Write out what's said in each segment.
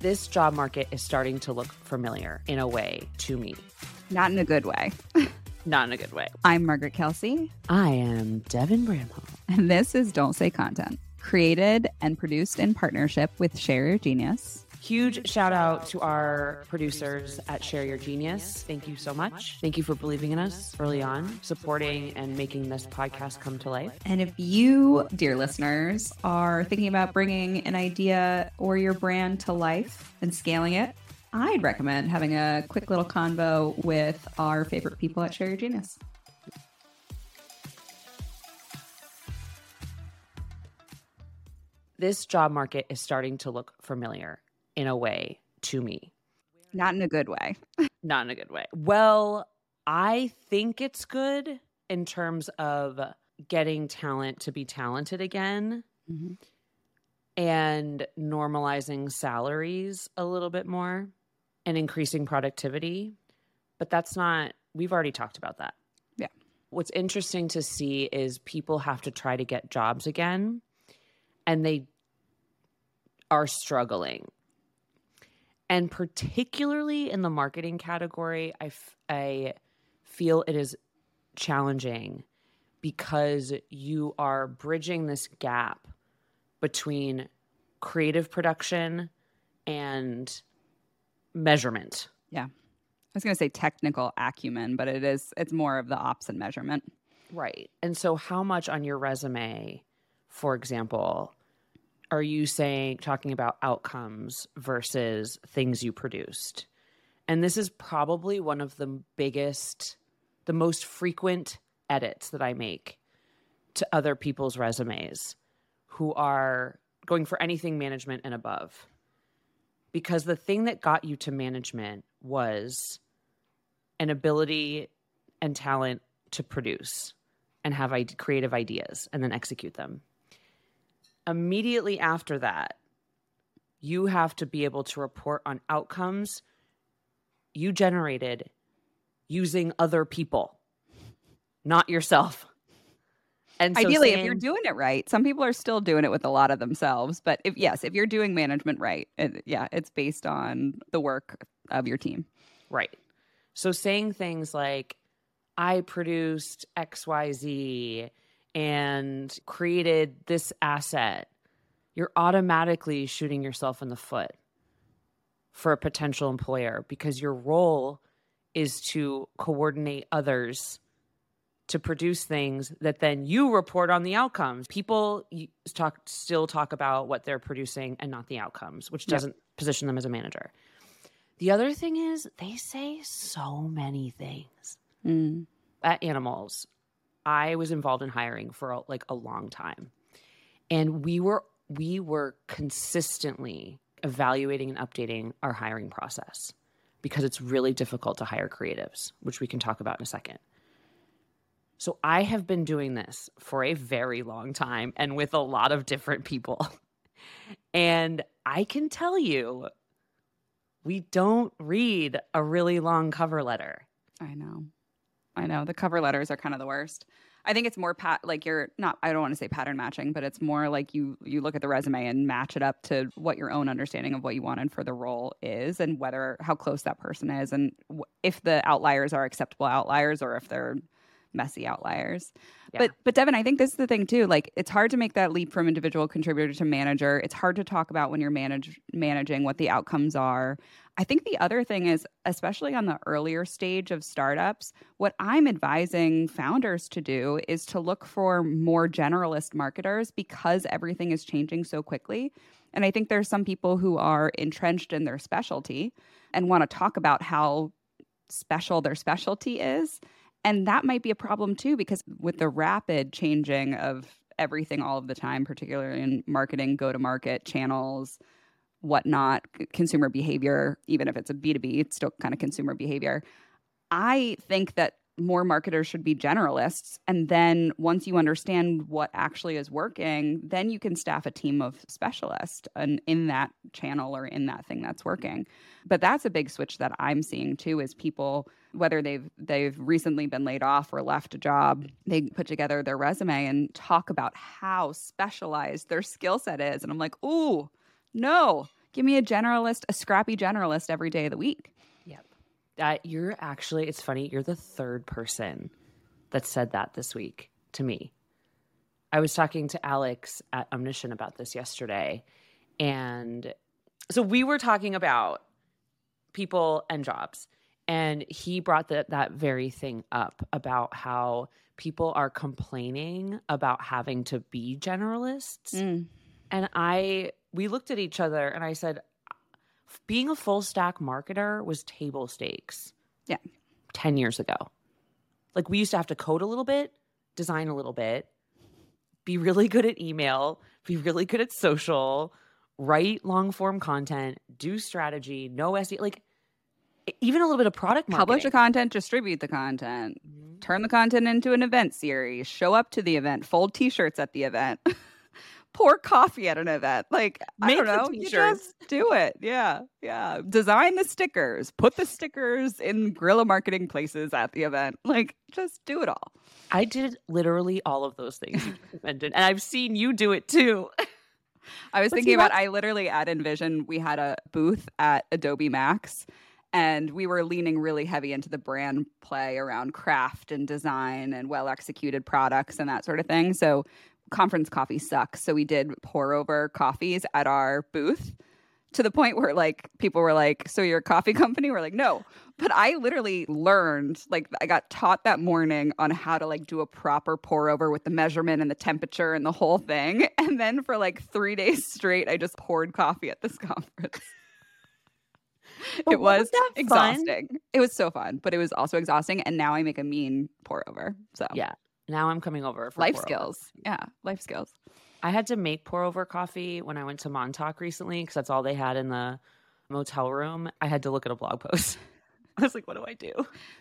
This job market is starting to look familiar in a way to me. Not in a good way. Not in a good way. I'm Margaret Kelsey, I am Devin Bramhall. and this is Don't Say Content, created and produced in partnership with Share Your Genius. Huge shout out to our producers at Share Your Genius. Thank you so much. Thank you for believing in us early on, supporting and making this podcast come to life. And if you, dear listeners, are thinking about bringing an idea or your brand to life and scaling it, I'd recommend having a quick little convo with our favorite people at Share Your Genius. This job market is starting to look familiar in a way to me. Not in a good way. Not in a good way. Well, I think it's good in terms of getting talent to be talented again mm-hmm. and normalizing salaries a little bit more and increasing productivity. But that's not, we've already talked about that. Yeah. What's interesting to see is people have to try to get jobs again and they are struggling. And particularly in the marketing category, I, f- I feel it is challenging because you are bridging this gap between creative production and measurement. Yeah. I was going to say technical acumen, but it is, it's more of the ops and measurement. Right. And so, how much on your resume, for example, are you saying, talking about outcomes versus things you produced? And this is probably one of the biggest, the most frequent edits that I make to other people's resumes who are going for anything management and above. Because the thing that got you to management was an ability and talent to produce and have creative ideas and then execute them. Immediately after that, you have to be able to report on outcomes you generated using other people, not yourself. And so Ideally, if you're doing it right, some people are still doing it with a lot of themselves. But if yes, if you're doing management right, it, yeah, it's based on the work of your team. Right. So saying things like, I produced XYZ and created this asset, you're automatically shooting yourself in the foot for a potential employer because your role is to coordinate others to produce things that then you report on the outcomes. People talk still talk about what they're producing and not the outcomes, which doesn't position them as a manager. The other thing is they say so many things. Mm. At Animalz, I was involved in hiring for like a long time. And we were we were consistently evaluating and updating our hiring process because it's really difficult to hire creatives, which we can talk about in a second. So I have been doing this for a very long time and with a lot of different people. And I can tell you, we don't read a really long cover letter. I know. I know. The cover letters are kind of the worst. I think it's more pat like you're not I don't want to say pattern matching, but it's more like you you look at the resume and match it up to what your own understanding of what you wanted for the role is and whether how close that person is and w- if the outliers are acceptable outliers or if they're messy outliers. But but Devin, I think this is the thing too. Like it's hard to make that leap from individual contributor to manager. It's hard to talk about when you're manage managing what the outcomes are. I think the other thing is, especially on the earlier stage of startups, what I'm advising founders to do is to look for more generalist marketers because everything is changing so quickly. And I think there's some people who are entrenched in their specialty and want to talk about how special their specialty is. And that might be a problem too, because with the rapid changing of everything all of the time, particularly in marketing, go to market channels, whatnot, consumer behavior, even if it's a B2B, it's still kind of consumer behavior. I think that more marketers should be generalists. And then once you understand what actually is working, then you can staff a team of specialists and in that channel or in that thing that's working. But that's a big switch that I'm seeing too is people whether they've they've recently been laid off or left a job, they put together their resume and talk about how specialized their skill set is. And I'm like, ooh, no, Give me a generalist, a scrappy generalist every day of the week. That you're actually, it's funny, you're the third person that said that this week to me. I was talking to Alex at Omniscient about this yesterday. And so we were talking about people and jobs. And he brought that that very thing up about how people are complaining about having to be generalists. Mm. And I we looked at each other and I said being a full stack marketer was table stakes. Yeah. 10 years ago. Like we used to have to code a little bit, design a little bit, be really good at email, be really good at social, write long form content, do strategy, no SEO, like even a little bit of product marketing. Publish the content, distribute the content, Mhm. turn the content into an event series, show up to the event, fold t-shirts at the event, pour coffee at an event. Like I don't know, you just do it. Yeah, yeah. Design the stickers, put the stickers in guerrilla marketing places at the event. Like just do it all. I did literally all of those things you mentioned, and I've seen you do it too. I was thinking about I literally at InVision we had a booth at Adobe Max and we were leaning really heavy into the brand play around craft and design and well executed products and that sort of thing. So conference coffee sucks. So we did pour over coffees at our booth to the point where like people were like, "So you're a coffee company?" We're like, "No." But I literally learned like I got taught that morning on how to like do a proper pour over with the measurement and the temperature and the whole thing. And then for like 3 days straight I just poured coffee at this conference. It was fun? exhausting. It was so fun, but it was also exhausting and now I make a mean pour over. So Yeah. Now I'm coming over for life pour over. skills. Yeah, life skills. I had to make pour over coffee when I went to Montauk recently because that's all they had in the motel room. I had to look at a blog post. I was like, what do I do?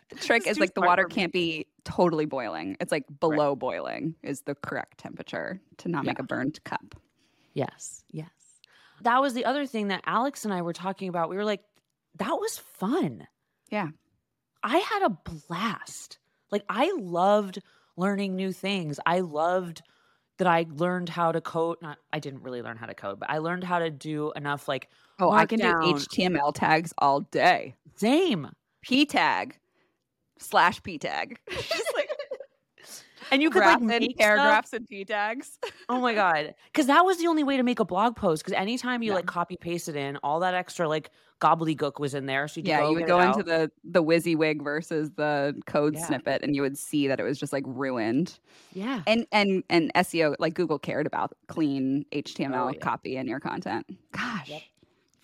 The trick is like the water can't be totally boiling. It's like below boiling is the correct temperature to not make a burnt cup. Yes, yes. That was the other thing that Alex and I were talking about. We were like, that was fun. Yeah. I had a blast. Like, I loved learning new things. I loved that I learned how to code. Not, I didn't really learn how to code, but I learned how to do enough, like, Oh, I can do HTML tags all day. same. P tag slash P tag. Just like And you could like make stuff- paragraphs and P tags. Oh my god! Because that was the only way to make a blog post. Because anytime you Yeah. like copy paste it in, all that extra like gobbledygook was in there. So you Yeah, go you would go into the the WYSIWYG versus the code Yeah. snippet, and you would see that it was just like ruined. yeah. And and and SEO like Google cared about clean HTML Oh, yeah. copy in your content. Gosh, Yep.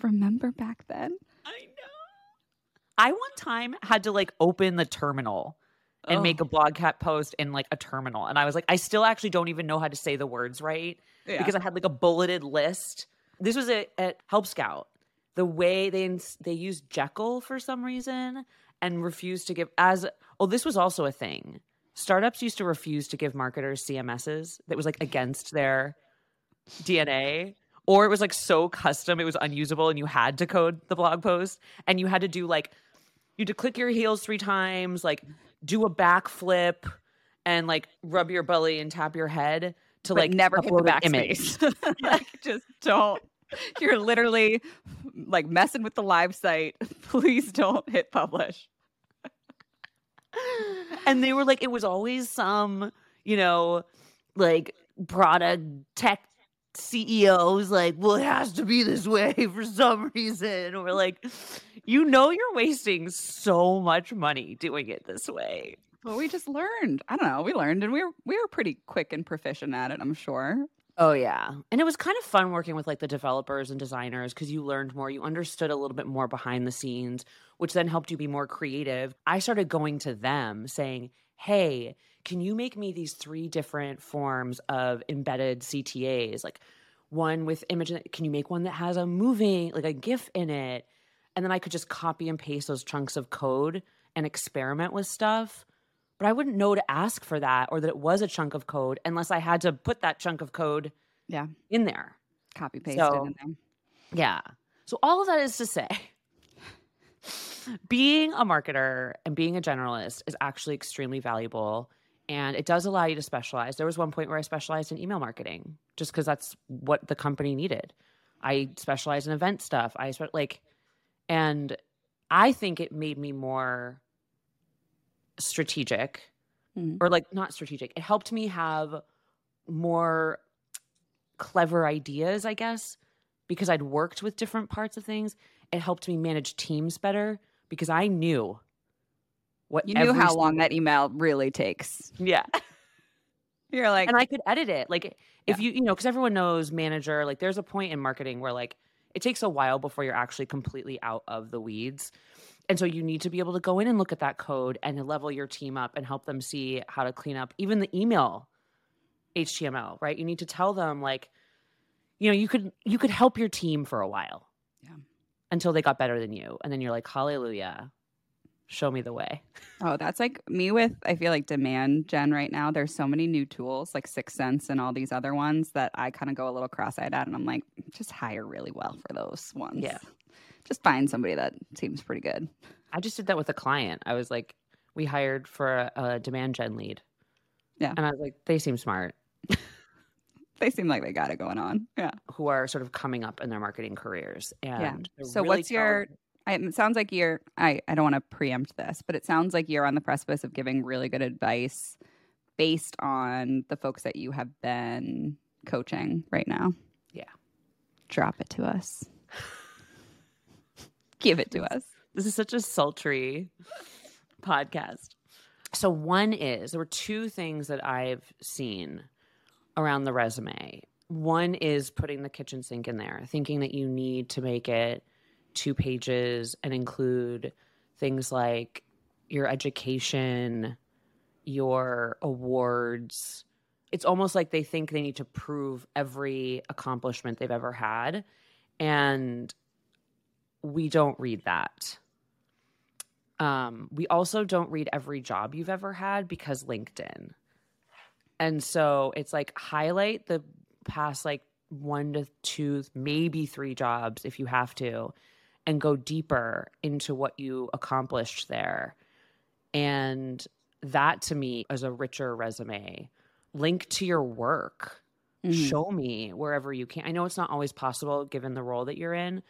remember back then? I know. I one time had to like open the terminal and oh. make a blog cat post in like a terminal, and I was like, I still actually don't even know how to say the words right Yeah. because I had like a bulleted list. This was at, at Help Scout. The way they ins- they used Jekyll for some reason and refused to give as oh this was also a thing. Startups used to refuse to give marketers CMSs that was like against their DNA or it was like so custom it was unusable and you had to code the blog post and you had to do like you had to click your heels three times like do a backflip and like rub your belly and tap your head to but like never hit the backspace. like just don't. You're literally like messing with the live site. Please don't hit publish. and they were like, it was always some, you know, like product tech CEOs like, well, it has to be this way for some reason. Or like, you know, you're wasting so much money doing it this way. Well, we just learned. I don't know. We learned, and we were we were pretty quick and proficient at it. I'm sure. Oh yeah. And it was kind of fun working with like the developers and designers because you learned more, you understood a little bit more behind the scenes, which then helped you be more creative. I started going to them saying, "Hey, can you make me these three different forms of embedded CTAs? Like one with image can you make one that has a moving like a gif in it?" And then I could just copy and paste those chunks of code and experiment with stuff. But I wouldn't know to ask for that or that it was a chunk of code unless I had to put that chunk of code Yeah. in there. Copy paste So- it in there. Yeah. So all of that is to say, being a marketer and being a generalist is actually extremely valuable. And it does allow you to specialize. There was one point where I specialized in email marketing just because that's what the company needed. I specialize in event stuff. I spe- like, and I think it made me more strategic Mhm. or like not strategic. It helped me have more clever ideas, I guess, because I'd worked with different parts of things. It helped me manage teams better because I knew what You knew how long that email really takes. Yeah. You're like, and I could edit it. Like if you, you know, because everyone knows manager, like there's a point in marketing where like it takes a while before you're actually completely out of the weeds. And so you need to be able to go in and look at that code and level your team up and help them see how to clean up even the email HTML, right? You need to tell them like, you know, you could you could help your team for a while. Yeah. Until they got better than you. And then you're like, hallelujah. Show me the way. oh, that's like me with, I feel like demand gen right now. There's so many new tools like 6sense and all these other ones that I kind of go a little cross eyed at. And I'm like, just hire really well for those ones. Yeah. Just find somebody that seems pretty good. I just did that with a client. I was like, we hired for a, a demand gen lead. Yeah. And I was like, they seem smart, They seem like they got it going on. Yeah. who are sort of coming up in their marketing careers. And they're So really what's your it sounds like you're I, I don't want to preempt this, but it sounds like you're on the precipice of giving really good advice based on the folks that you have been coaching right now. Yeah. Drop it to us. Give it to us. This is such a sultry podcast. So one is there were two things that I've seen around the resume. One is putting the kitchen sink in there, thinking that you need to make it two pages and include things like your education, your awards. It's almost like they think they need to prove every accomplishment they've ever had. And we don't read that. Um, we also don't read every job you've ever had because LinkedIn. And so it's like highlight the past like one to two, maybe three jobs if you have to, and go deeper into what you accomplished there. And that to me is a richer resume. Link to your work. Mhm. Show me wherever you can. I know it's not always possible given the role that you're in,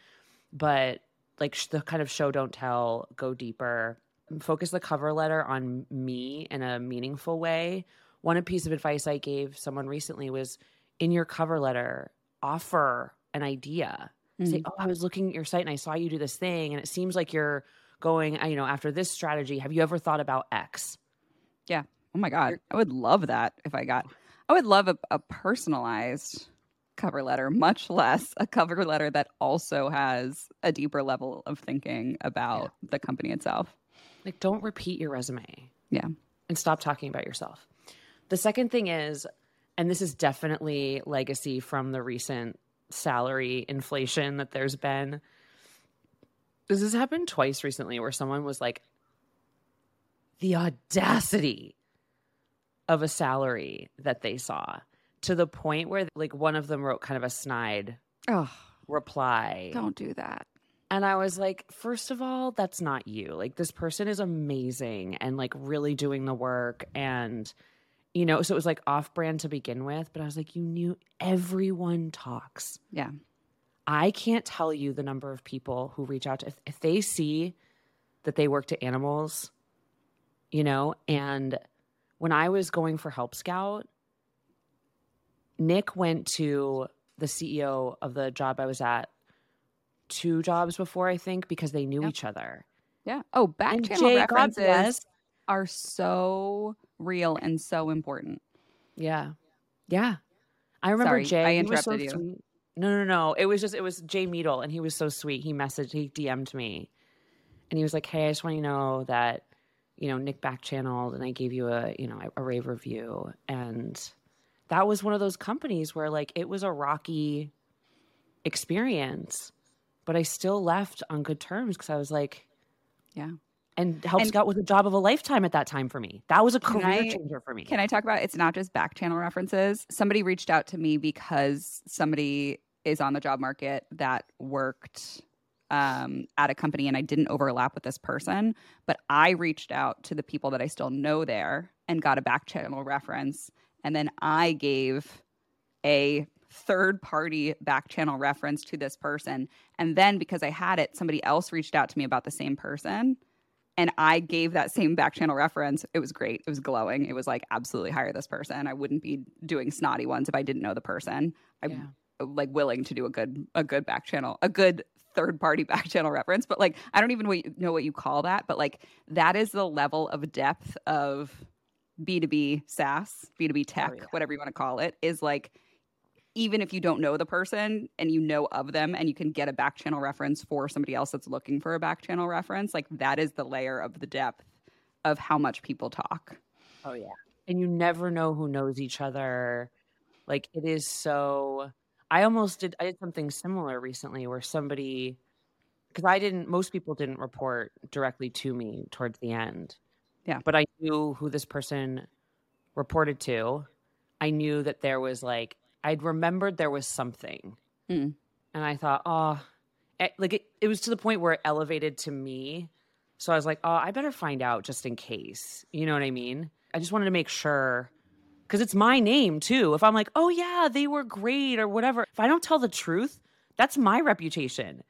but like the kind of show don't tell, go deeper, focus the cover letter on me in a meaningful way. One piece of advice I gave someone recently was in your cover letter, offer an idea. Say, Mhm. "Oh, I was looking at your site and I saw you do this thing, and it seems like you're going, uh, you know, after this strategy. Have you ever thought about X?" Yeah. Oh my God. I would love that if I got, I would love a, a personalized cover letter, much less a cover letter that also has a deeper level of thinking about the company itself. Like, don't repeat your resume. Yeah. And stop talking about yourself. The second thing is, and this is definitely legacy from the recent salary inflation that there's been. This has happened twice recently where someone was like, the audacity of a salary that they saw to the point where, like, one of them wrote kind of a snide Oh, reply. don't do that. And I was like, first of all, that's not you. Like, this person is amazing and like really doing the work. And, you know, so it was like off brand to begin with. But I was like, you knew everyone talks. Yeah. I can't tell you the number of people who reach out to, if, if they see that they work to Animalz, you know, and when I was going for Help Scout, Nick went to the CEO of the job I was at two jobs before, I think, because they knew Yep. each other. Yeah. Oh, back And channel Jay, references. Are so real and so important. Yeah. Yeah. I remember Sorry, Jay. I was so interrupted you. sweet. No, no, no. It was just, it was Jay Meadle, and he was so sweet. He messaged, he DM'd me, and he was like, Hey, I just want you to know that, you know, Nick back channeled, and I gave you a, you know, a rave review. And that was one of those companies where, like, it was a rocky experience, but I still left on good terms because I was like, Yeah. And Help And- Scout was a job of a lifetime at that time for me. That was a career I- changer for me. Can I talk about it's not just back channel references? Somebody reached out to me because somebody is on the job market that worked um, at a company and I didn't overlap with this person, but I reached out to the people that I still know there and got a back channel reference. And then I gave a third party back channel reference to this person. And then because I had it, somebody else reached out to me about the same person. And I gave that same back channel reference. It was great. It was glowing. It was like, absolutely hire this person. I wouldn't be doing snotty ones if I didn't know the person. I'm yeah. like willing to do a good, a good back channel, a good third party back channel reference. But like, I don't even know what you call that. But like, that is the level of depth of B2B SaaS, B2B tech, oh, yeah. whatever you want to call it, is like even if you don't know the person and you know of them and you can get a back channel reference for somebody else that's looking for a back channel reference, like that is the layer of the depth of how much people talk. Oh yeah. And you never know who knows each other. Like it is so I almost did I did something similar recently where somebody because I didn't most people didn't report directly to me towards the end. Yeah. But I knew who this person reported to. I knew that there was like I'd remembered there was something. Mm. And I thought, oh, it, like it, it was to the point where it elevated to me. So I was like, oh, I better find out just in case. You know what I mean? I just wanted to make sure because it's my name too. If I'm like, oh, yeah, they were great or whatever, if I don't tell the truth, that's my reputation.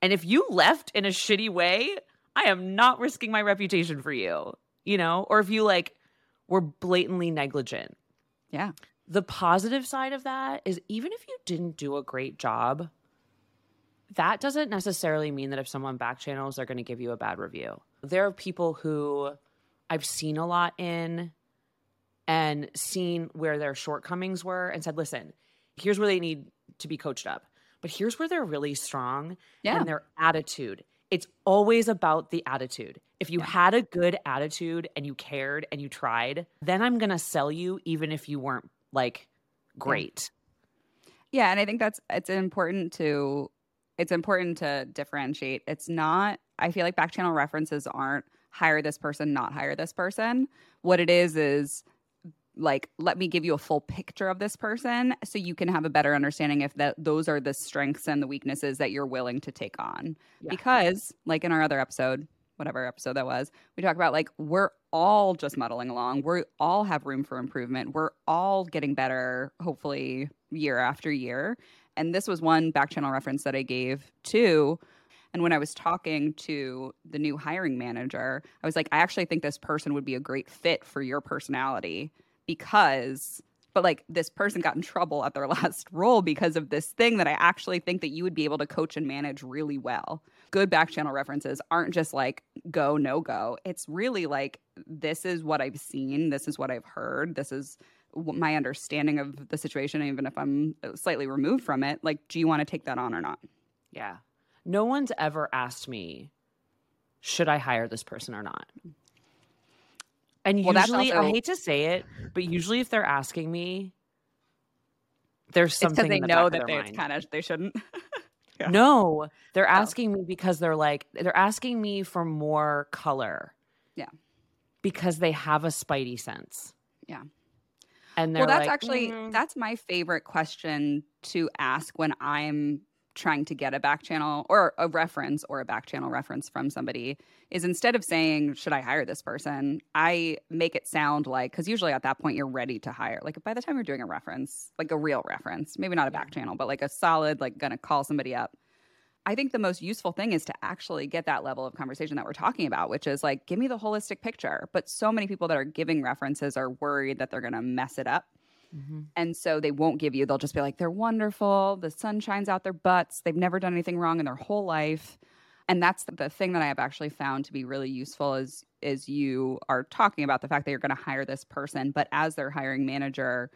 And if you left in a shitty way, I am not risking my reputation for you, you know? Or if you like were blatantly negligent. Yeah. The positive side of that is even if you didn't do a great job, that doesn't necessarily mean that if someone back channels, they're going to give you a bad review. There are people who I've seen a lot in and seen where their shortcomings were and said, listen, here's where they need to be coached up, but here's where they're really strong yeah. and their attitude. It's always about the attitude. If you yeah. had a good attitude and you cared and you tried, then I'm going to sell you even if you weren't like great. Yeah, and I think that's it's important to it's important to differentiate. It's not I feel like back channel references aren't hire this person, not hire this person. What it is is like let me give you a full picture of this person so you can have a better understanding if that those are the strengths and the weaknesses that you're willing to take on. Yeah. Because like in our other episode, whatever episode that was, we talk about like we're all just muddling along. We all have room for improvement. We're all getting better, hopefully, year after year. And this was one back channel reference that I gave to. And when I was talking to the new hiring manager, I was like, I actually think this person would be a great fit for your personality because but like this person got in trouble at their last role because of this thing that I actually think that you would be able to coach and manage really well. Good back channel references aren't just like go, no go. It's really like this is what I've seen, this is what I've heard, this is my understanding of the situation, even if I'm slightly removed from it. Like, do you want to take that on or not? Yeah. No one's ever asked me, should I hire this person or not? And well, usually, also... I hate to say it, but usually, if they're asking me, there's something because they the know that they kind of they shouldn't. yeah. No, they're oh. asking me because they're like they're asking me for more color. Yeah, because they have a spidey sense. Yeah. And they're well, that's like, actually mm. that's my favorite question to ask when I'm trying to get a back channel or a reference or a back channel reference from somebody is instead of saying should i hire this person? I make it sound like because usually at that point you're ready to hire. Like by the time you're doing a reference like a real reference maybe not a back channel but like a solid like gonna call somebody up i think the most useful thing is to actually get that level of conversation that we're talking about which is like give me the holistic picture. But so many people that are giving references are worried that they're gonna mess it up Mm-hmm. And so they won't give you, they'll just be like, they're wonderful. The sun shines out their butts. They've never done anything wrong in their whole life. And that's the, the thing that I have actually found to be really useful is is you are talking about the fact that you're going to hire this person, but as their hiring manager,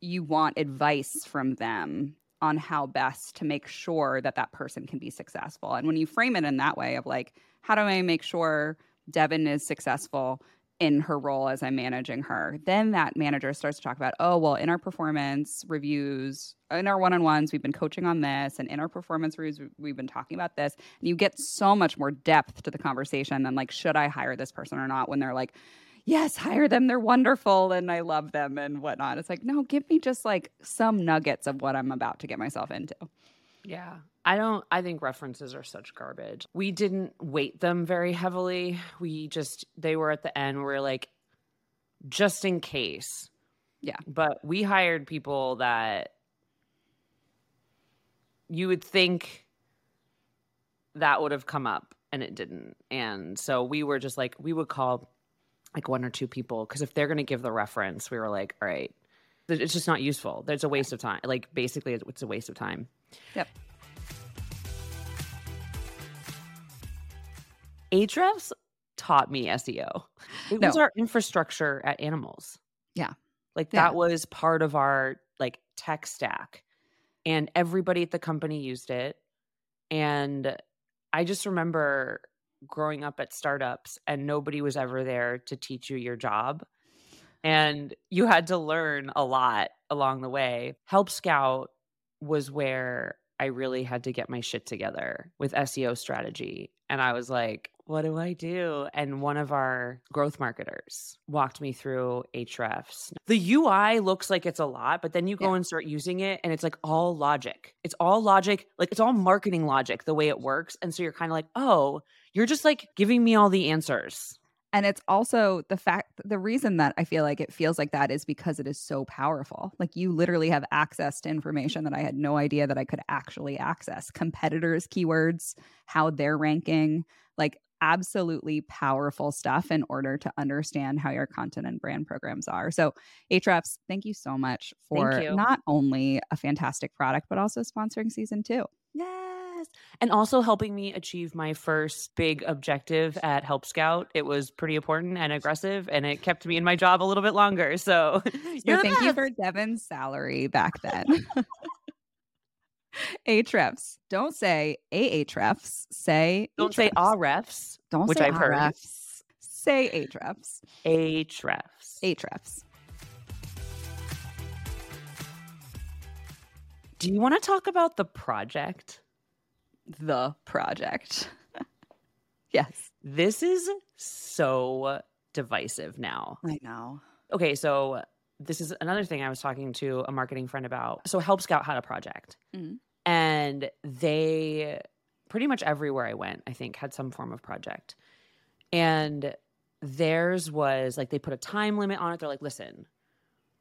you want advice from them on how best to make sure that that person can be successful. And when you frame it in that way of like, how do I make sure Devin is successful? In her role as I'm managing her. Then that manager starts to talk about, oh, well, in our performance reviews, in our one on ones, we've been coaching on this, and in our performance reviews, we've been talking about this. And you get so much more depth to the conversation than like, should I hire this person or not? When they're like, yes, hire them, they're wonderful, and I love them and whatnot. It's like, no, give me just like some nuggets of what I'm about to get myself into. Yeah. I don't I think references are such garbage. We didn't weight them very heavily. We just they were at the end we we're like just in case. Yeah. But we hired people that you would think that would have come up and it didn't. And so we were just like, we would call like one or two people because if they're going to give the reference, we were like, all right, it's just not useful. There's a waste of time. Like basically, it's a waste of time. Yep. Ahrefs taught me SEO. It No. was our infrastructure at Animalz. Yeah. Like Yeah. that was part of our like tech stack. And everybody at the company used it. And I just remember growing up at startups and nobody was ever there to teach you your job. And you had to learn a lot along the way. Help Scout was where I really had to get my shit together with SEO strategy. And I was like, what do I do? And one of our growth marketers walked me through Ahrefs. The UI looks like it's a lot, but then you go Yeah. and start using it and it's like all logic. It's all logic, like it's all marketing logic the way it works. And so you're kind of like, oh, you're just like giving me all the answers. And it's also the fact, the reason that I feel like it feels like that is because it is so powerful. Like you literally have access to information that I had no idea that I could actually access. Competitors' keywords, how they're ranking, like absolutely powerful stuff in order to understand how your content and brand programs are. So, Ahrefs, thank you so much for not only a fantastic product, but also sponsoring season two. Yes. And also helping me achieve my first big objective at Help Scout. It was pretty important and aggressive, and it kept me in my job a little bit longer. So, So thank you for Devin's salary back then. Ahrefs. Don't say Ahrefs. Say Don't say Ahrefs. Ahrefs, Don't which say I've heard. Ahrefs. Say Ahrefs. Ahrefs. Ahrefs. Do you want to talk about the project? The project. yes. This is so divisive now. I know. Okay, so this is another thing I was talking to a marketing friend about. So Help Scout had a project. Mhm. And they pretty much everywhere I went, I think, had some form of project. And theirs was like they put a time limit on it. They're like, listen,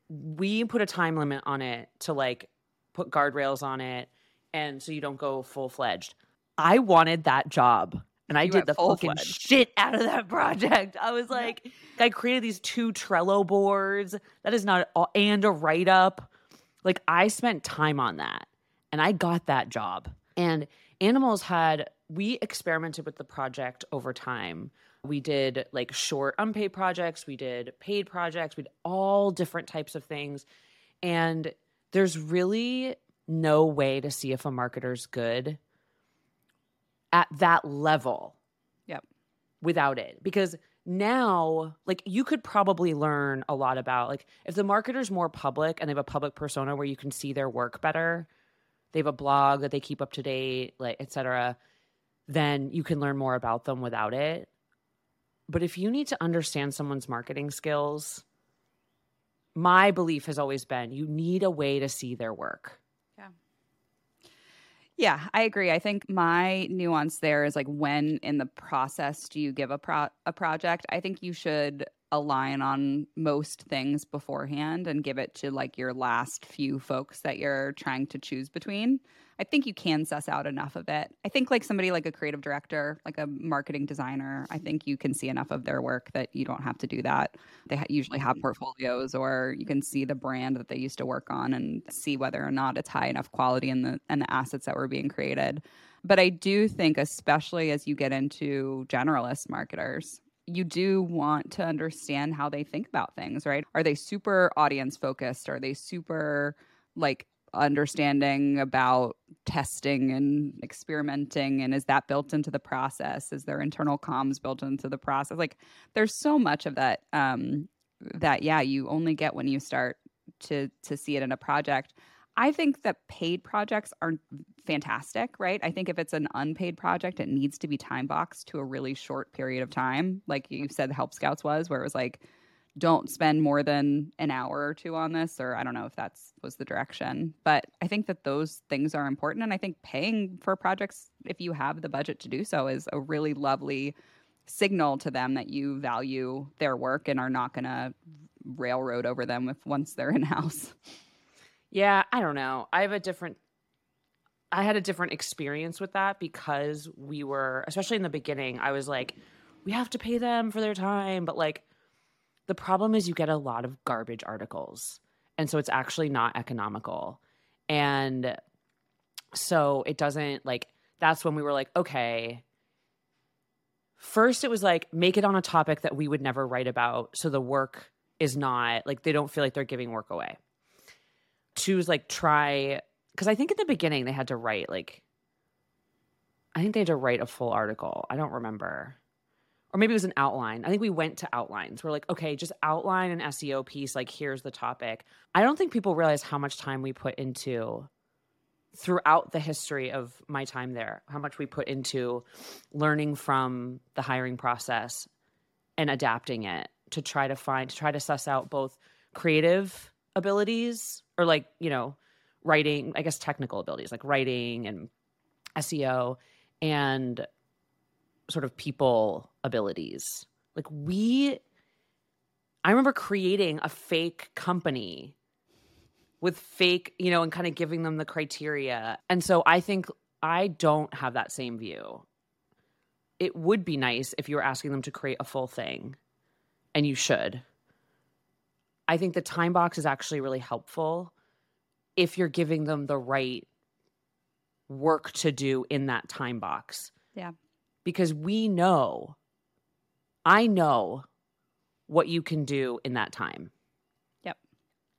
we put a time limit on it to like put guardrails on it and so you don't go full fledged. I wanted that job. And I You did the fucking full-fledged. shit out of that project. I was like, I created these two Trello boards. That is not all, and a write up. Like I spent time on that and I got that job. And Animalz had, we experimented with the project over time. We did like short unpaid projects, we did paid projects, we did all different types of things. And there's really no way to see if a marketer's good at that level Yep. without it. Because now like you could probably learn a lot about like if the marketer's more public and they have a public persona where you can see their work better they have a blog that they keep up to date like etc then you can learn more about them without it. But if you need to understand someone's marketing skills my belief has always been you need a way to see their work Yeah, I agree. I think my nuance there is like when in the process do you give a pro- a project? I think you should align on most things beforehand and give it to like your last few folks that you're trying to choose between. I think you can suss out enough of it. I think like somebody like a creative director, like a marketing designer, I think you can see enough of their work that you don't have to do that. They ha- usually have portfolios or you can see the brand that they used to work on and see whether or not it's high enough quality in the and the assets that were being created. But I do think especially as you get into generalist marketers, you do want to understand how they think about things, right? Are they super audience focused? Are they super like understanding about testing and experimenting and is that built into the process? Is there internal comms built into the process? Like there's so much of that um that yeah you only get when you start to to see it in a project. I think that paid projects are fantastic right? I think if it's an unpaid project it needs to be time boxed to a really short period of time like you said Help Scout's was where it was like don't spend more than an hour or two on this or i don't know if that's was the direction but i think that those things are important and i think paying for projects if you have the budget to do so is a really lovely signal to them that you value their work and are not going to railroad over them if once they're in house Yeah, I don't know. I have a different I had a different experience with that because we were, especially in the beginning, I was like, we have to pay them for their time. But like, the problem is you get a lot of garbage articles. And so it's actually not economical. And so it doesn't like, that's when we were like, okay. First, it was like, make it on a topic that we would never write about. So the work is not like, they don't feel like they're giving work away. Two is like, try because I think in the beginning they had to write like I think they had to write a full article. I don't remember. Or maybe it was an outline. I think we went to outlines. We're like, okay, just outline an SEO piece. Like, here's the topic. I don't think people realize how much time we put into throughout the history of my time there, how much we put into learning from the hiring process and adapting it to try to find, to try to suss out both creative abilities or like, you know, writing, I guess technical abilities like writing and SEO and sort of people abilities. Like we I remember creating a fake company with fake, you know, and kind of giving them the criteria. And so I think I don't have that same view. It would be nice if you were asking them to create a full thing, and you should. I think the time box is actually really helpful if you're giving them the right work to do in that time box. Yeah. Because we know, I know what you can do in that time. Yep.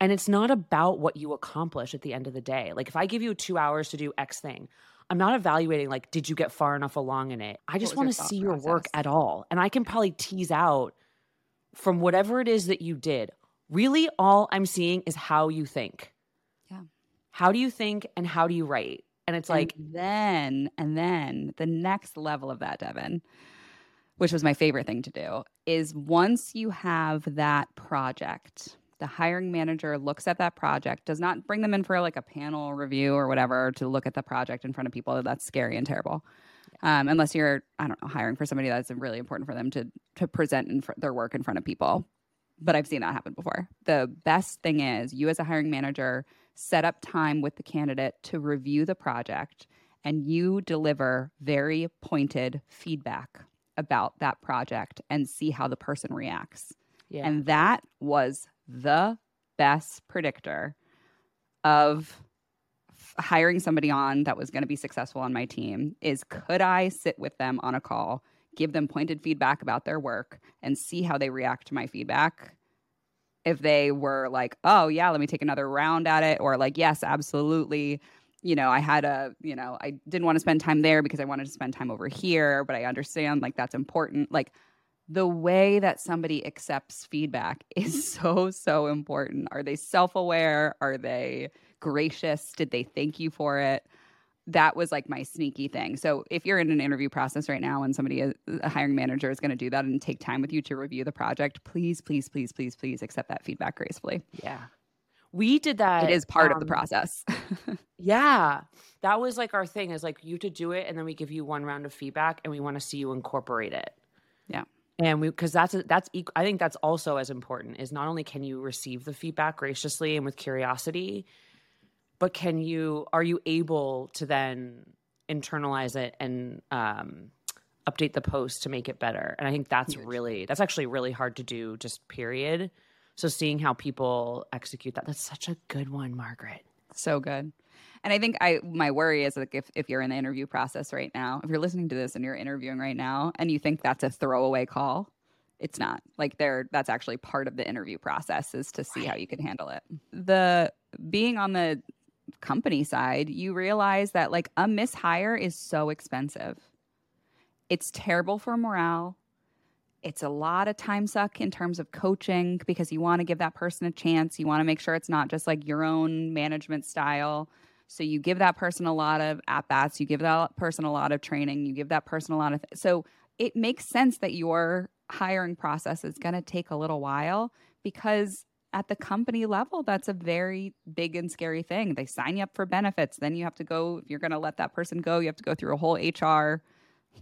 And it's not about what you accomplish at the end of the day. Like if I give you two hours to do X thing, I'm not evaluating like, did you get far enough along in it? I just want to see your work at all. And I can probably tease out from whatever it is that you did. Really, all I'm seeing is how you think Yeah. how do you think and how do you write? And it's like then and then the next level of that, Devin, which was my favorite thing to do, is once you have that project, the hiring manager looks at that project, does not bring them in for like a panel review or whatever to look at the project in front of people. That's scary and terrible. Um, unless you're, I don't know, hiring for somebody that's really important for them to to present in fr- their work in front of people. But I've seen that happen before. The best thing is you as a hiring manager set up time with the candidate to review the project and you deliver very pointed feedback about that project and see how the person reacts. Yeah. And that was the best predictor of hiring somebody on that was going to be successful on my team is could I sit with them on a call, give them pointed feedback about their work and see how they react to my feedback if they were like, oh, yeah, let me take another round at it, or like, yes, absolutely. You know, I had a, you know, I didn't want to spend time there because I wanted to spend time over here, but I understand like that's important. Like the way that somebody accepts feedback is so, so important. Are they self aware? Are they gracious? Did they thank you for it? that was like my sneaky thing. So if you're in an interview process right now and somebody, uh, a hiring manager, is going to do that and take time with you to review the project, please, please, please, please, please accept that feedback gracefully. Yeah. We did that. It is part um, of the um, process. yeah. That was like our thing is like you to do it and then we give you one round of feedback and we want to see you incorporate it. Yeah. And we because that's that's I think that's also as important is not only can you receive the feedback graciously and with curiosity, but can you are you able to then internalize it and um, update the post to make it better and i think that's really that's actually really hard to do just period so seeing how people execute that that's such a good one margaret so good and i think i my worry is like if, if you're in the interview process right now if you're listening to this and you're interviewing right now and you think that's a throwaway call it's not like they're that's actually part of the interview process is to see right. how you can handle it the being on the company side, you realize that like a mishire is so expensive. It's terrible for morale. It's a lot of time suck in terms of coaching because you want to give that person a chance. You want to make sure it's not just like your own management style. So you give that person a lot of at bats, you give that person a lot of training, you give that person a lot of. Th- so it makes sense that your hiring process is going to take a little while because at the company level, that's a very big and scary thing. They sign you up for benefits. Then you have to go, if you're going to let that person go, you have to go through a whole HR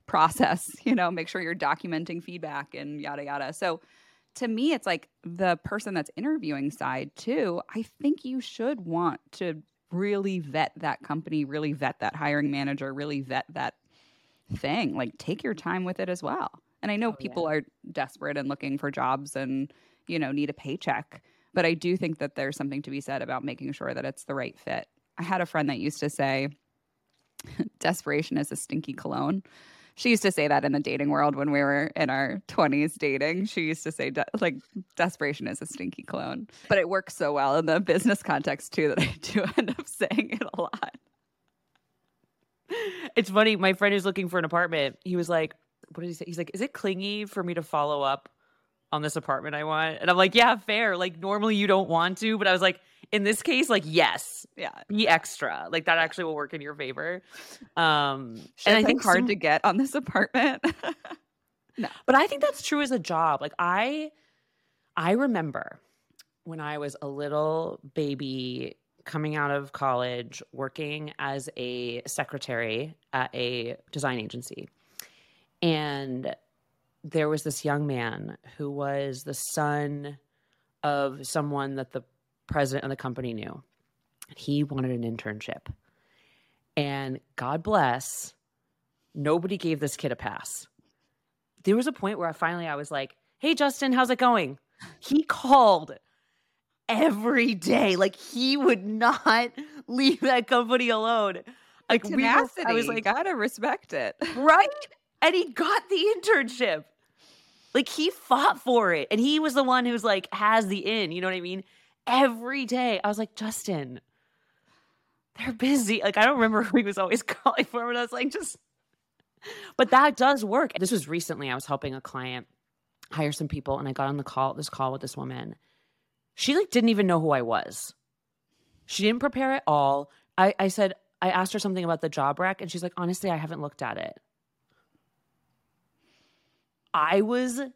process, you know, make sure you're documenting feedback and yada, yada. So to me, it's like the person that's interviewing side too. I think you should want to really vet that company, really vet that hiring manager, really vet that thing. Like take your time with it as well. And I know oh, people yeah. are desperate and looking for jobs and, you know, need a paycheck. But I do think that there's something to be said about making sure that it's the right fit. I had a friend that used to say, desperation is a stinky cologne. She used to say that in the dating world when we were in our 20s dating. She used to say, de- like, desperation is a stinky clone. But it works so well in the business context, too, that I do end up saying it a lot. It's funny. My friend who's looking for an apartment, he was like, what did he say? He's like, is it clingy for me to follow up on this apartment I want? And I'm like, yeah, fair. Like, normally you don't want to, but I was like, in this case, like, yes, yeah, be extra. Like, that actually will work in your favor. Um, and I think hard some... to get on this apartment. no, but I think that's true as a job. Like, I, I remember when I was a little baby coming out of college working as a secretary at a design agency and there was this young man who was the son of someone that the president of the company knew. He wanted an internship. And God bless, nobody gave this kid a pass. There was a point where I finally I was like, "Hey Justin, how's it going?" He called every day. Like he would not leave that company alone. Like tenacity. We were, I was like, I gotta respect it. Right? and he got the internship. Like he fought for it, and he was the one who's like has the in. You know what I mean? Every day, I was like, Justin, they're busy. Like I don't remember who he was always calling for, but I was like, just. But that does work. This was recently. I was helping a client hire some people, and I got on the call this call with this woman. She like didn't even know who I was. She didn't prepare at all. I, I said I asked her something about the job rec, and she's like, honestly, I haven't looked at it. I was. Uh,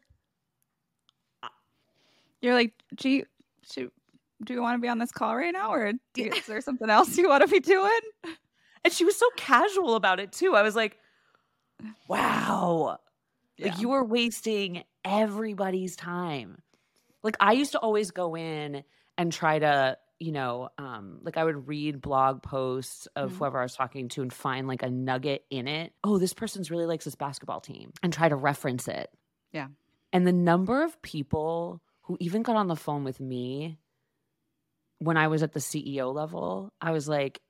You're like, gee, do you want to be on this call right now, or you, is there something else you want to be doing? And she was so casual about it too. I was like, wow, yeah. like you were wasting everybody's time. Like I used to always go in and try to you know, um, like I would read blog posts of mm-hmm. whoever I was talking to and find like a nugget in it. Oh, this person's really likes this basketball team and try to reference it. Yeah. And the number of people who even got on the phone with me when I was at the CEO level, I was like,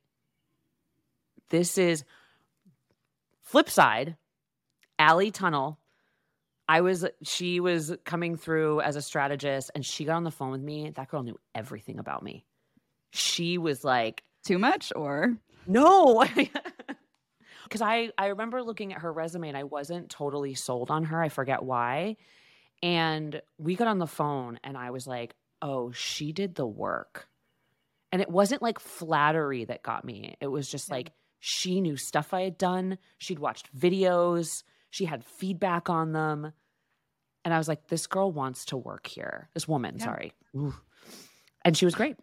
this is flip side, Alley Tunnel. I was, she was coming through as a strategist and she got on the phone with me. That girl knew everything about me. She was like too much or? No. Because i i remember looking at her resume and i wasn't totally sold on her. I forget why. And we got on the phone and i was like oh she did the work and it wasn't like flattery that got me it was just like she knew stuff i had done she'd watched videos she had feedback on them and i was like this girl wants to work here this woman yeah. sorry Ooh. and she was great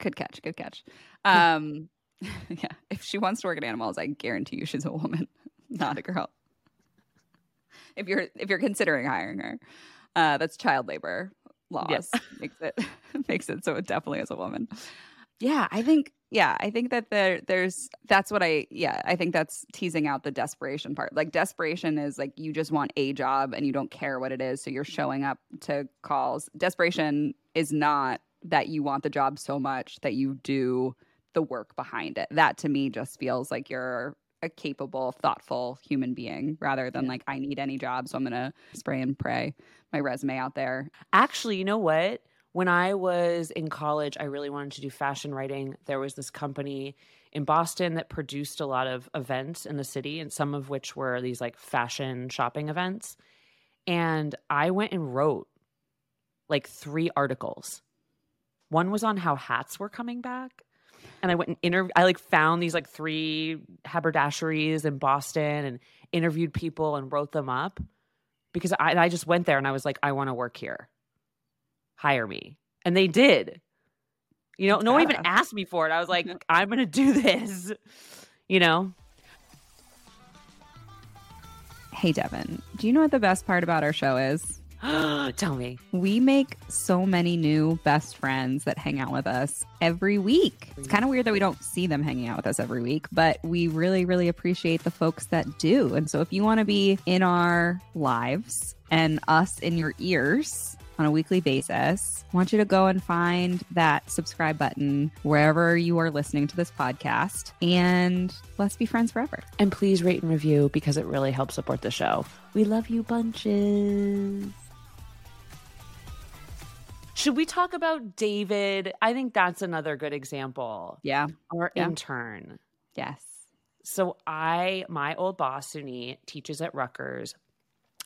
Good catch. Good catch. Um, yeah. If she wants to work at Animalz, I guarantee you she's a woman, not a girl. if you're if you're considering hiring her, uh, that's child labor laws yes. makes it makes it so it definitely is a woman. Yeah, I think yeah, I think that there there's that's what I yeah, I think that's teasing out the desperation part. Like desperation is like you just want a job and you don't care what it is, so you're mm-hmm. showing up to calls. Desperation is not that you want the job so much that you do the work behind it. That to me just feels like you're a capable, thoughtful human being rather than yeah. like, I need any job. So I'm going to spray and pray my resume out there. Actually, you know what? When I was in college, I really wanted to do fashion writing. There was this company in Boston that produced a lot of events in the city, and some of which were these like fashion shopping events. And I went and wrote like three articles one was on how hats were coming back. And I went and interviewed, I like found these like three haberdasheries in Boston and interviewed people and wrote them up because I, I just went there and I was like, I want to work here. Hire me. And they did. You know, no one even asked me for it. I was like, I'm going to do this, you know? Hey, Devin, do you know what the best part about our show is? Tell me. We make so many new best friends that hang out with us every week. It's kind of weird that we don't see them hanging out with us every week, but we really, really appreciate the folks that do. And so if you want to be in our lives and us in your ears, on a weekly basis. I want you to go and find that subscribe button wherever you are listening to this podcast and let's be friends forever. And please rate and review because it really helps support the show. We love you bunches. Should we talk about David? I think that's another good example. Yeah. Our Yeah. intern. Yes. So I, my old boss, Suni, teaches at Rutgers,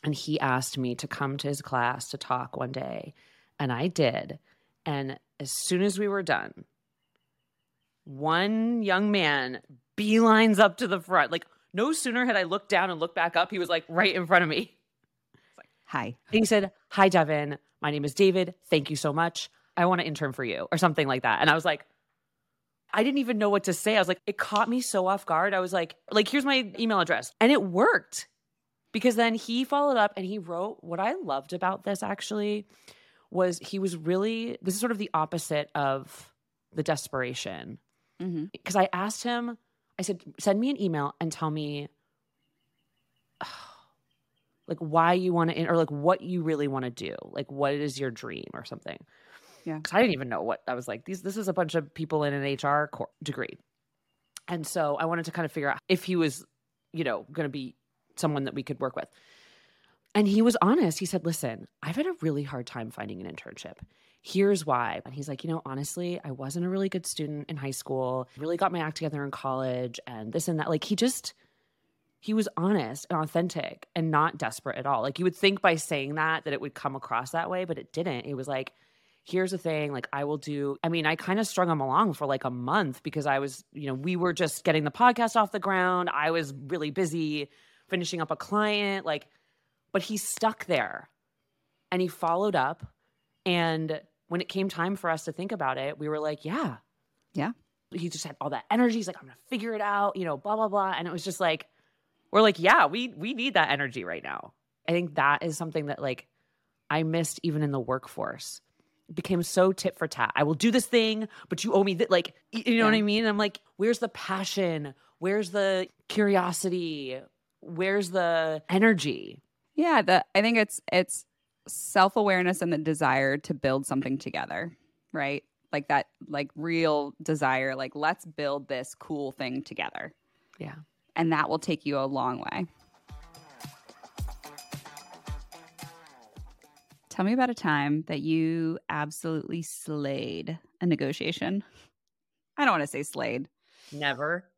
and he asked me to come to his class to talk one day, and I did. And as soon as we were done, one young man beelines up to the front. Like no sooner had I looked down and looked back up, he was like right in front of me. Hi. And he said, Hi, Devin. My name is David. Thank you so much. I want to intern for you, or something like that. And I was like, I didn't even know what to say. I was like, it caught me so off guard. I was like, like, here's my email address. And it worked because then he followed up and he wrote what I loved about this actually was he was really this is sort of the opposite of the desperation Mm-hmm. because I asked him, I said, send me an email and tell me like why you want to, or like what you really want to do, like what is your dream or something. Yeah. Because I didn't even know what I was like. These, this is a bunch of people in an HR cor- degree, and so I wanted to kind of figure out if he was, you know, going to be someone that we could work with. And he was honest. He said, "Listen, I've had a really hard time finding an internship." here's why. And he's like, you know, honestly, I wasn't a really good student in high school, really got my act together in college and this and that. Like he just, he was honest and authentic and not desperate at all. Like you would think by saying that that it would come across that way, but it didn't. It was like, here's the thing, like I will do. I mean, I kind of strung him along for like a month because I was, you know, we were just getting the podcast off the ground. I was really busy finishing up a client, like, but he stuck there and he followed up. And when it came time for us to think about it, we were like, yeah. Yeah. He just had all that energy. He's like, I'm gonna figure it out, you know, blah, blah, blah. And it was just like, we're like, yeah, we we need that energy right now. I think that is something that like I missed even in the workforce. It became so tit for tat. I will do this thing, but you owe me that like you know what I mean? I'm like, where's the passion? Where's the curiosity? Where's the energy? Yeah, the I think it's it's self-awareness and the desire to build something together, right? Like that like real desire like let's build this cool thing together. Yeah. And that will take you a long way. Tell me about a time that you absolutely slayed a negotiation. I don't want to say slayed. Never.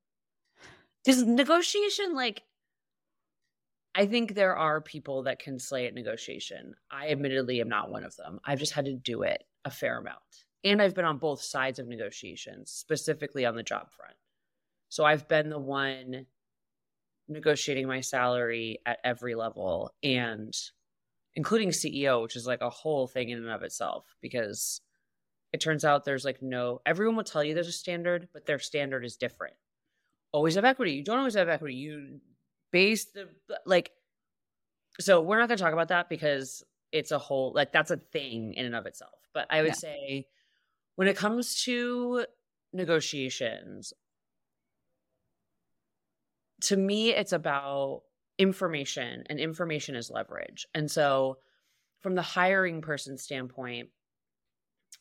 Does negotiation like I think there are people that can slay at negotiation. I admittedly am not one of them. I've just had to do it a fair amount. And I've been on both sides of negotiations, specifically on the job front. So I've been the one negotiating my salary at every level and including CEO, which is like a whole thing in and of itself because it turns out there's like no everyone will tell you there's a standard, but their standard is different. Always have equity. You don't always have equity. You base the like so we're not going to talk about that because it's a whole like that's a thing in and of itself. But I would Yeah. say when it comes to negotiations to me it's about information and information is leverage. And so from the hiring person standpoint,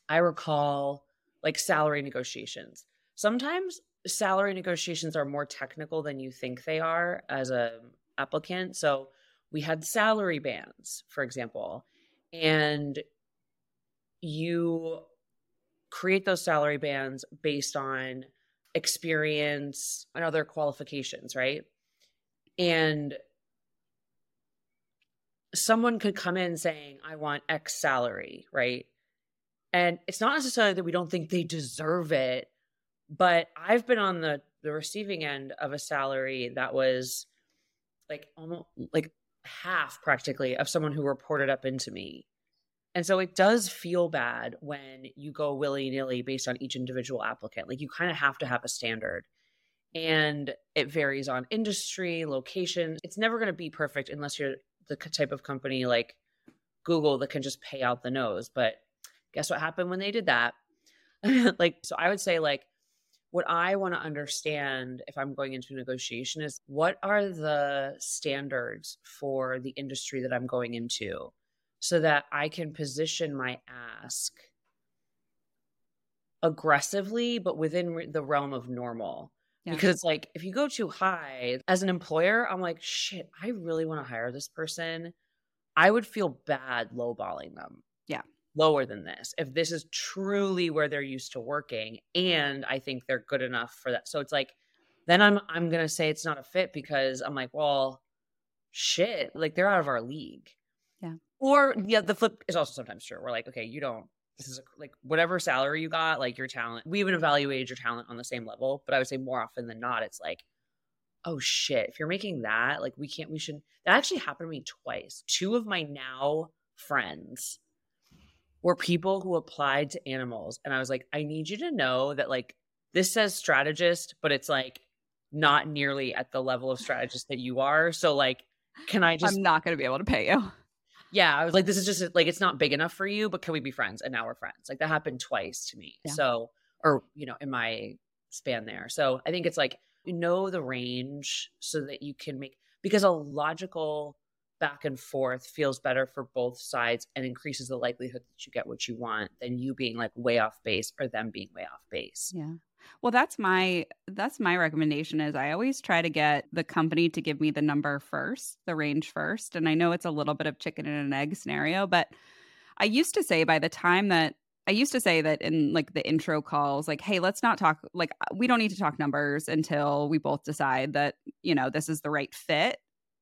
I recall like salary negotiations. Sometimes salary negotiations are more technical than you think they are as a applicant. So we had salary bands, for example, and you create those salary bands based on experience and other qualifications, right? And someone could come in saying, I want X salary, right? And it's not necessarily that we don't think they deserve it, but I've been on the the receiving end of a salary that was like almost like half practically of someone who reported up into me. And so it does feel bad when you go willy nilly based on each individual applicant. Like you kind of have to have a standard. And it varies on industry, location. It's never going to be perfect unless you're the type of company like Google that can just pay out the nose. But guess what happened when they did that? like, so I would say, like, what I want to understand if I'm going into a negotiation is what are the standards for the industry that I'm going into so that I can position my ask aggressively, but within the realm of normal. Yeah. Because, like, if you go too high as an employer, I'm like, shit, I really want to hire this person. I would feel bad lowballing them. Yeah. Lower than this. If this is truly where they're used to working and I think they're good enough for that. So it's like, then I'm I'm gonna say it's not a fit because I'm like, well, shit, like they're out of our league. Yeah. Or yeah, the flip is also sometimes true. We're like, okay, you don't this is a, like whatever salary you got, like your talent. We even evaluated your talent on the same level, but I would say more often than not, it's like, oh shit, if you're making that, like we can't, we should. That actually happened to me twice. Two of my now friends were people who applied to Animalz, and I was like, I need you to know that like this says strategist, but it's like not nearly at the level of strategist that you are. So like, can I just? I'm not going to be able to pay you yeah, I was like, this is just like it's not big enough for you, but can we be friends? And now we're friends. Like that happened twice to me. Yeah. So, or you know, in my span there. So I think it's like you know the range so that you can make because a logical back and forth feels better for both sides and increases the likelihood that you get what you want than you being like way off base or them being way off base. Yeah. Well, that's my that's my recommendation is I always try to get the company to give me the number first, the range first. And I know it's a little bit of chicken and an egg scenario, but I used to say by the time that I used to say that in like the intro calls, like, hey, let's not talk, like, we don't need to talk numbers until we both decide that, you know, this is the right fit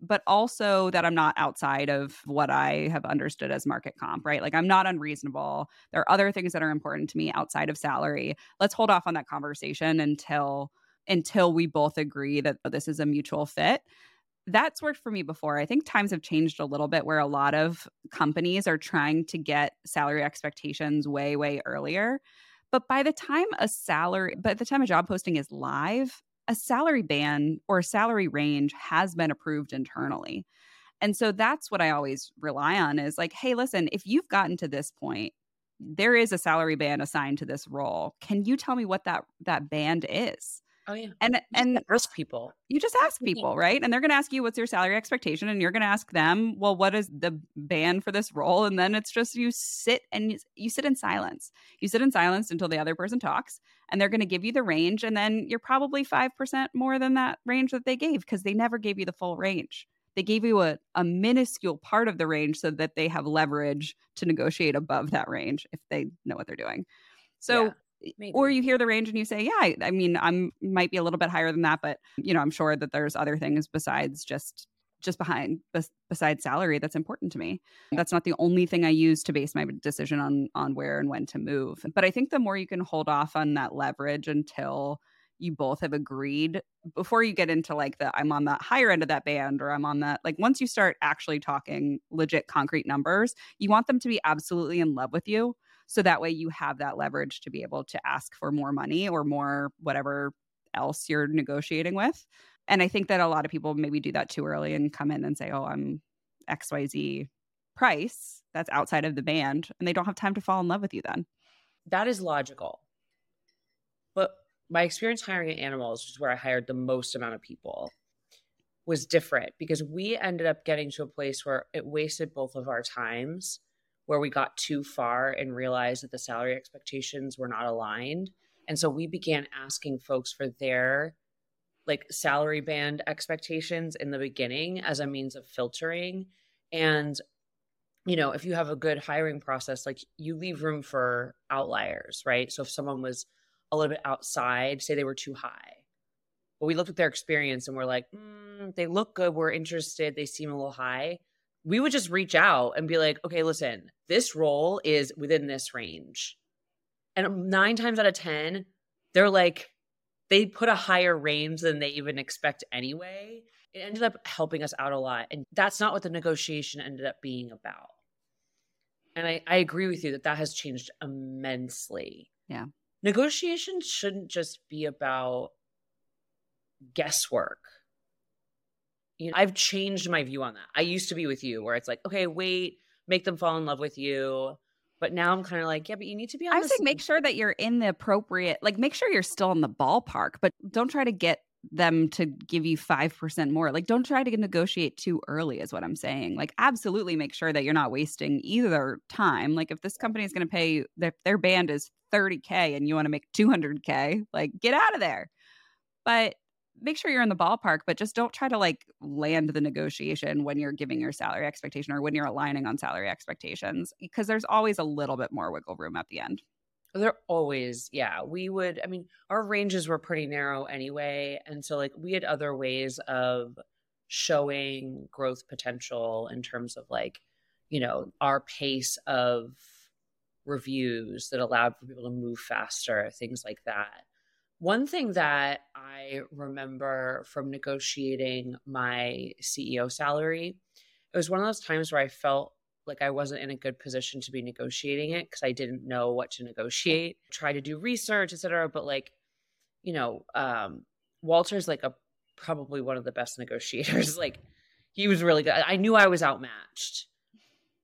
but also that I'm not outside of what I have understood as market comp, right? Like I'm not unreasonable. There are other things that are important to me outside of salary. Let's hold off on that conversation until until we both agree that oh, this is a mutual fit. That's worked for me before. I think times have changed a little bit where a lot of companies are trying to get salary expectations way way earlier. But by the time a salary, by the time a job posting is live, a salary band or a salary range has been approved internally. And so that's what I always rely on is like, hey, listen, if you've gotten to this point, there is a salary band assigned to this role. Can you tell me what that that band is? Oh yeah. And and ask people. You just ask people, right? And they're going to ask you what's your salary expectation and you're going to ask them, "Well, what is the band for this role?" And then it's just you sit and you sit in silence. You sit in silence until the other person talks and they're going to give you the range and then you're probably 5% more than that range that they gave because they never gave you the full range. They gave you a, a minuscule part of the range so that they have leverage to negotiate above that range if they know what they're doing. So yeah Maybe. Or you hear the range and you say, yeah, I, I mean, I'm might be a little bit higher than that, but you know, I'm sure that there's other things besides just just behind bes- besides salary that's important to me. That's not the only thing I use to base my decision on on where and when to move. But I think the more you can hold off on that leverage until you both have agreed before you get into like the I'm on the higher end of that band or I'm on that like once you start actually talking legit concrete numbers, you want them to be absolutely in love with you so that way you have that leverage to be able to ask for more money or more whatever else you're negotiating with. And I think that a lot of people maybe do that too early and come in and say, oh, I'm XYZ price that's outside of the band. And they don't have time to fall in love with you then. That is logical. But my experience hiring at Animalz, which is where I hired the most amount of people, was different because we ended up getting to a place where it wasted both of our times where we got too far and realized that the salary expectations were not aligned. And so we began asking folks for their like salary band expectations in the beginning as a means of filtering. And, you know, if you have a good hiring process, like you leave room for outliers, right? So if someone was a little bit outside, say they were too high, but we looked at their experience and we're like, mm, they look good, we're interested, they seem a little high we would just reach out and be like, okay, listen, this role is within this range. And nine times out of 10, they're like, they put a higher range than they even expect anyway. It ended up helping us out a lot. And that's not what the negotiation ended up being about. And I, I agree with you that that has changed immensely. Yeah. Negotiations shouldn't just be about guesswork you know, I've changed my view on that. I used to be with you where it's like, okay, wait, make them fall in love with you. But now I'm kind of like, yeah, but you need to be on I was like, make sure that you're in the appropriate, like, make sure you're still in the ballpark, but don't try to get them to give you 5% more. Like, don't try to negotiate too early, is what I'm saying. Like, absolutely make sure that you're not wasting either time. Like, if this company is going to pay, their, their band is 30K and you want to make 200K, like, get out of there. But make sure you're in the ballpark, but just don't try to like land the negotiation when you're giving your salary expectation or when you're aligning on salary expectations eh, because there's always a little bit more wiggle room at the end. They're always, yeah. We would, I mean, our ranges were pretty narrow anyway. And so, like, we had other ways of showing growth potential in terms of, like, you know, our pace of reviews that allowed for people to move faster, things like that. One thing that I remember from negotiating my CEO salary, it was one of those times where I felt like I wasn't in a good position to be negotiating it because I didn't know what to negotiate. Try to do research, etc. But like, you know, um, Walter's like a probably one of the best negotiators. like, he was really good. I knew I was outmatched,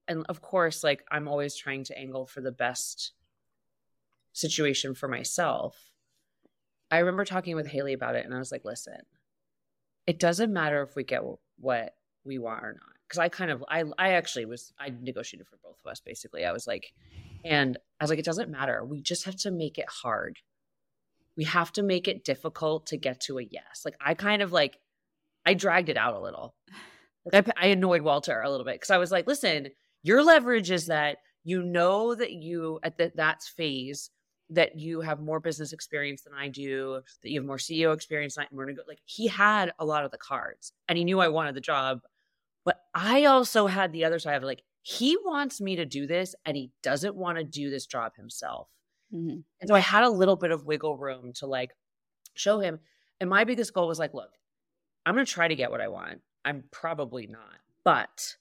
and of course, like I'm always trying to angle for the best situation for myself. I remember talking with Haley about it, and I was like, "Listen, it doesn't matter if we get what we want or not." Because I kind of, I, I actually was, I negotiated for both of us. Basically, I was like, and I was like, it doesn't matter. We just have to make it hard. We have to make it difficult to get to a yes. Like I kind of like, I dragged it out a little. I, I annoyed Walter a little bit because I was like, listen, your leverage is that you know that you at the, that phase that you have more business experience than I do, that you have more CEO experience than I gonna go. Like he had a lot of the cards and he knew I wanted the job. But I also had the other side of like, he wants me to do this and he doesn't want to do this job himself. Mm-hmm. And so I had a little bit of wiggle room to like show him. And my biggest goal was like, look, I'm going to try to get what I want. I'm probably not, but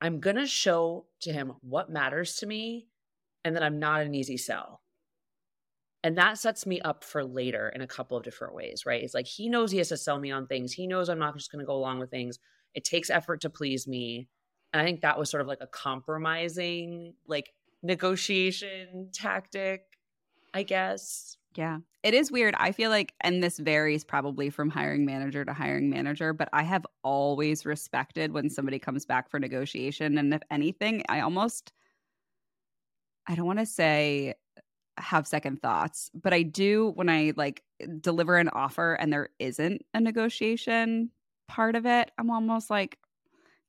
I'm going to show to him what matters to me and that I'm not an easy sell. And that sets me up for later in a couple of different ways, right? It's like he knows he has to sell me on things. He knows I'm not just going to go along with things. It takes effort to please me. And I think that was sort of like a compromising, like negotiation tactic, I guess. Yeah. It is weird. I feel like, and this varies probably from hiring manager to hiring manager, but I have always respected when somebody comes back for negotiation. And if anything, I almost, I don't want to say have second thoughts, but I do when I like deliver an offer and there isn't a negotiation part of it, I'm almost like,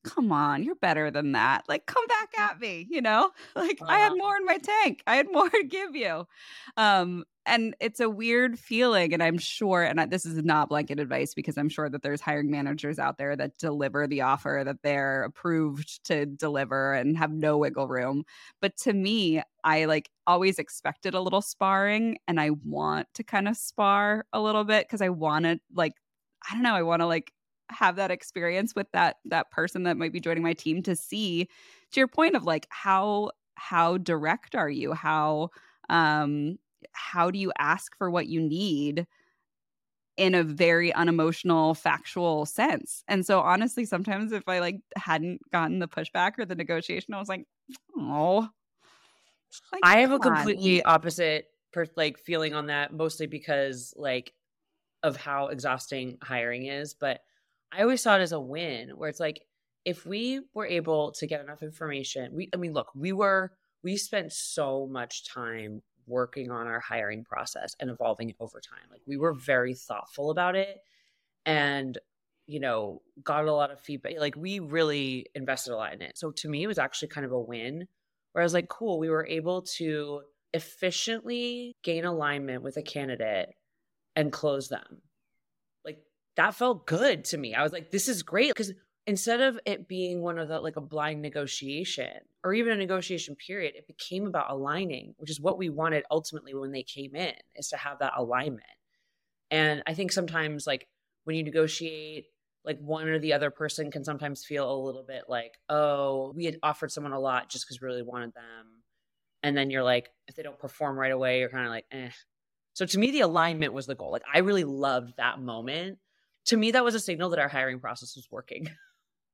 come on, you're better than that. Like, come back at me, you know? Like, uh-huh. I had more in my tank. I had more to give you. Um, and it's a weird feeling. And I'm sure, and this is not blanket advice because I'm sure that there's hiring managers out there that deliver the offer that they're approved to deliver and have no wiggle room. But to me, I like always expected a little sparring and I want to kind of spar a little bit because I want to like, I don't know, I want to like have that experience with that that person that might be joining my team to see to your point of like how how direct are you? How um how do you ask for what you need in a very unemotional factual sense? And so honestly sometimes if i like hadn't gotten the pushback or the negotiation i was like oh. Like, i have a completely opposite per- like feeling on that mostly because like of how exhausting hiring is but I always saw it as a win where it's like if we were able to get enough information, we I mean look, we were we spent so much time working on our hiring process and evolving it over time. Like we were very thoughtful about it and you know, got a lot of feedback. Like we really invested a lot in it. So to me it was actually kind of a win where I was like, cool, we were able to efficiently gain alignment with a candidate and close them that felt good to me. I was like, this is great. Because instead of it being one of the like a blind negotiation or even a negotiation period, it became about aligning, which is what we wanted ultimately when they came in, is to have that alignment. And I think sometimes like when you negotiate, like one or the other person can sometimes feel a little bit like, oh, we had offered someone a lot just because we really wanted them. And then you're like, if they don't perform right away, you're kind of like, eh. So to me, the alignment was the goal. Like I really loved that moment to me, that was a signal that our hiring process was working.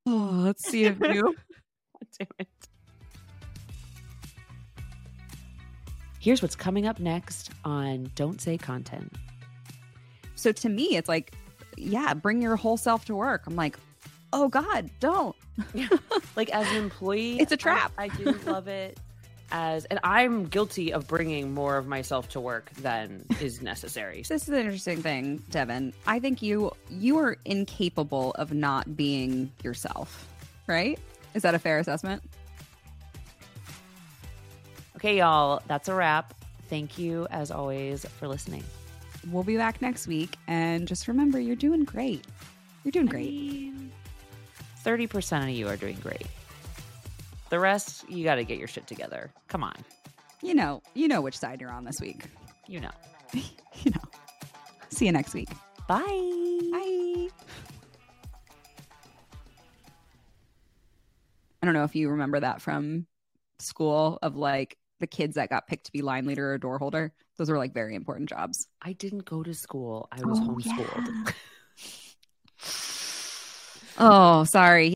Oh, let's see if you. Damn it. Here's what's coming up next on Don't Say Content. So to me, it's like, yeah, bring your whole self to work. I'm like, oh God, don't. like as an employee, it's a trap. I, I do love it. As and I'm guilty of bringing more of myself to work than is necessary. this is an interesting thing, Devin. I think you you are incapable of not being yourself, right? Is that a fair assessment? Okay, y'all, that's a wrap. Thank you, as always, for listening. We'll be back next week. And just remember, you're doing great. You're doing great. Thirty percent of you are doing great. The rest, you got to get your shit together. Come on. You know, you know which side you're on this week. You know. you know. See you next week. Bye. Bye. I don't know if you remember that from school of like the kids that got picked to be line leader or door holder. Those were like very important jobs. I didn't go to school. I was Oh, homeschooled. yeah. Oh, sorry.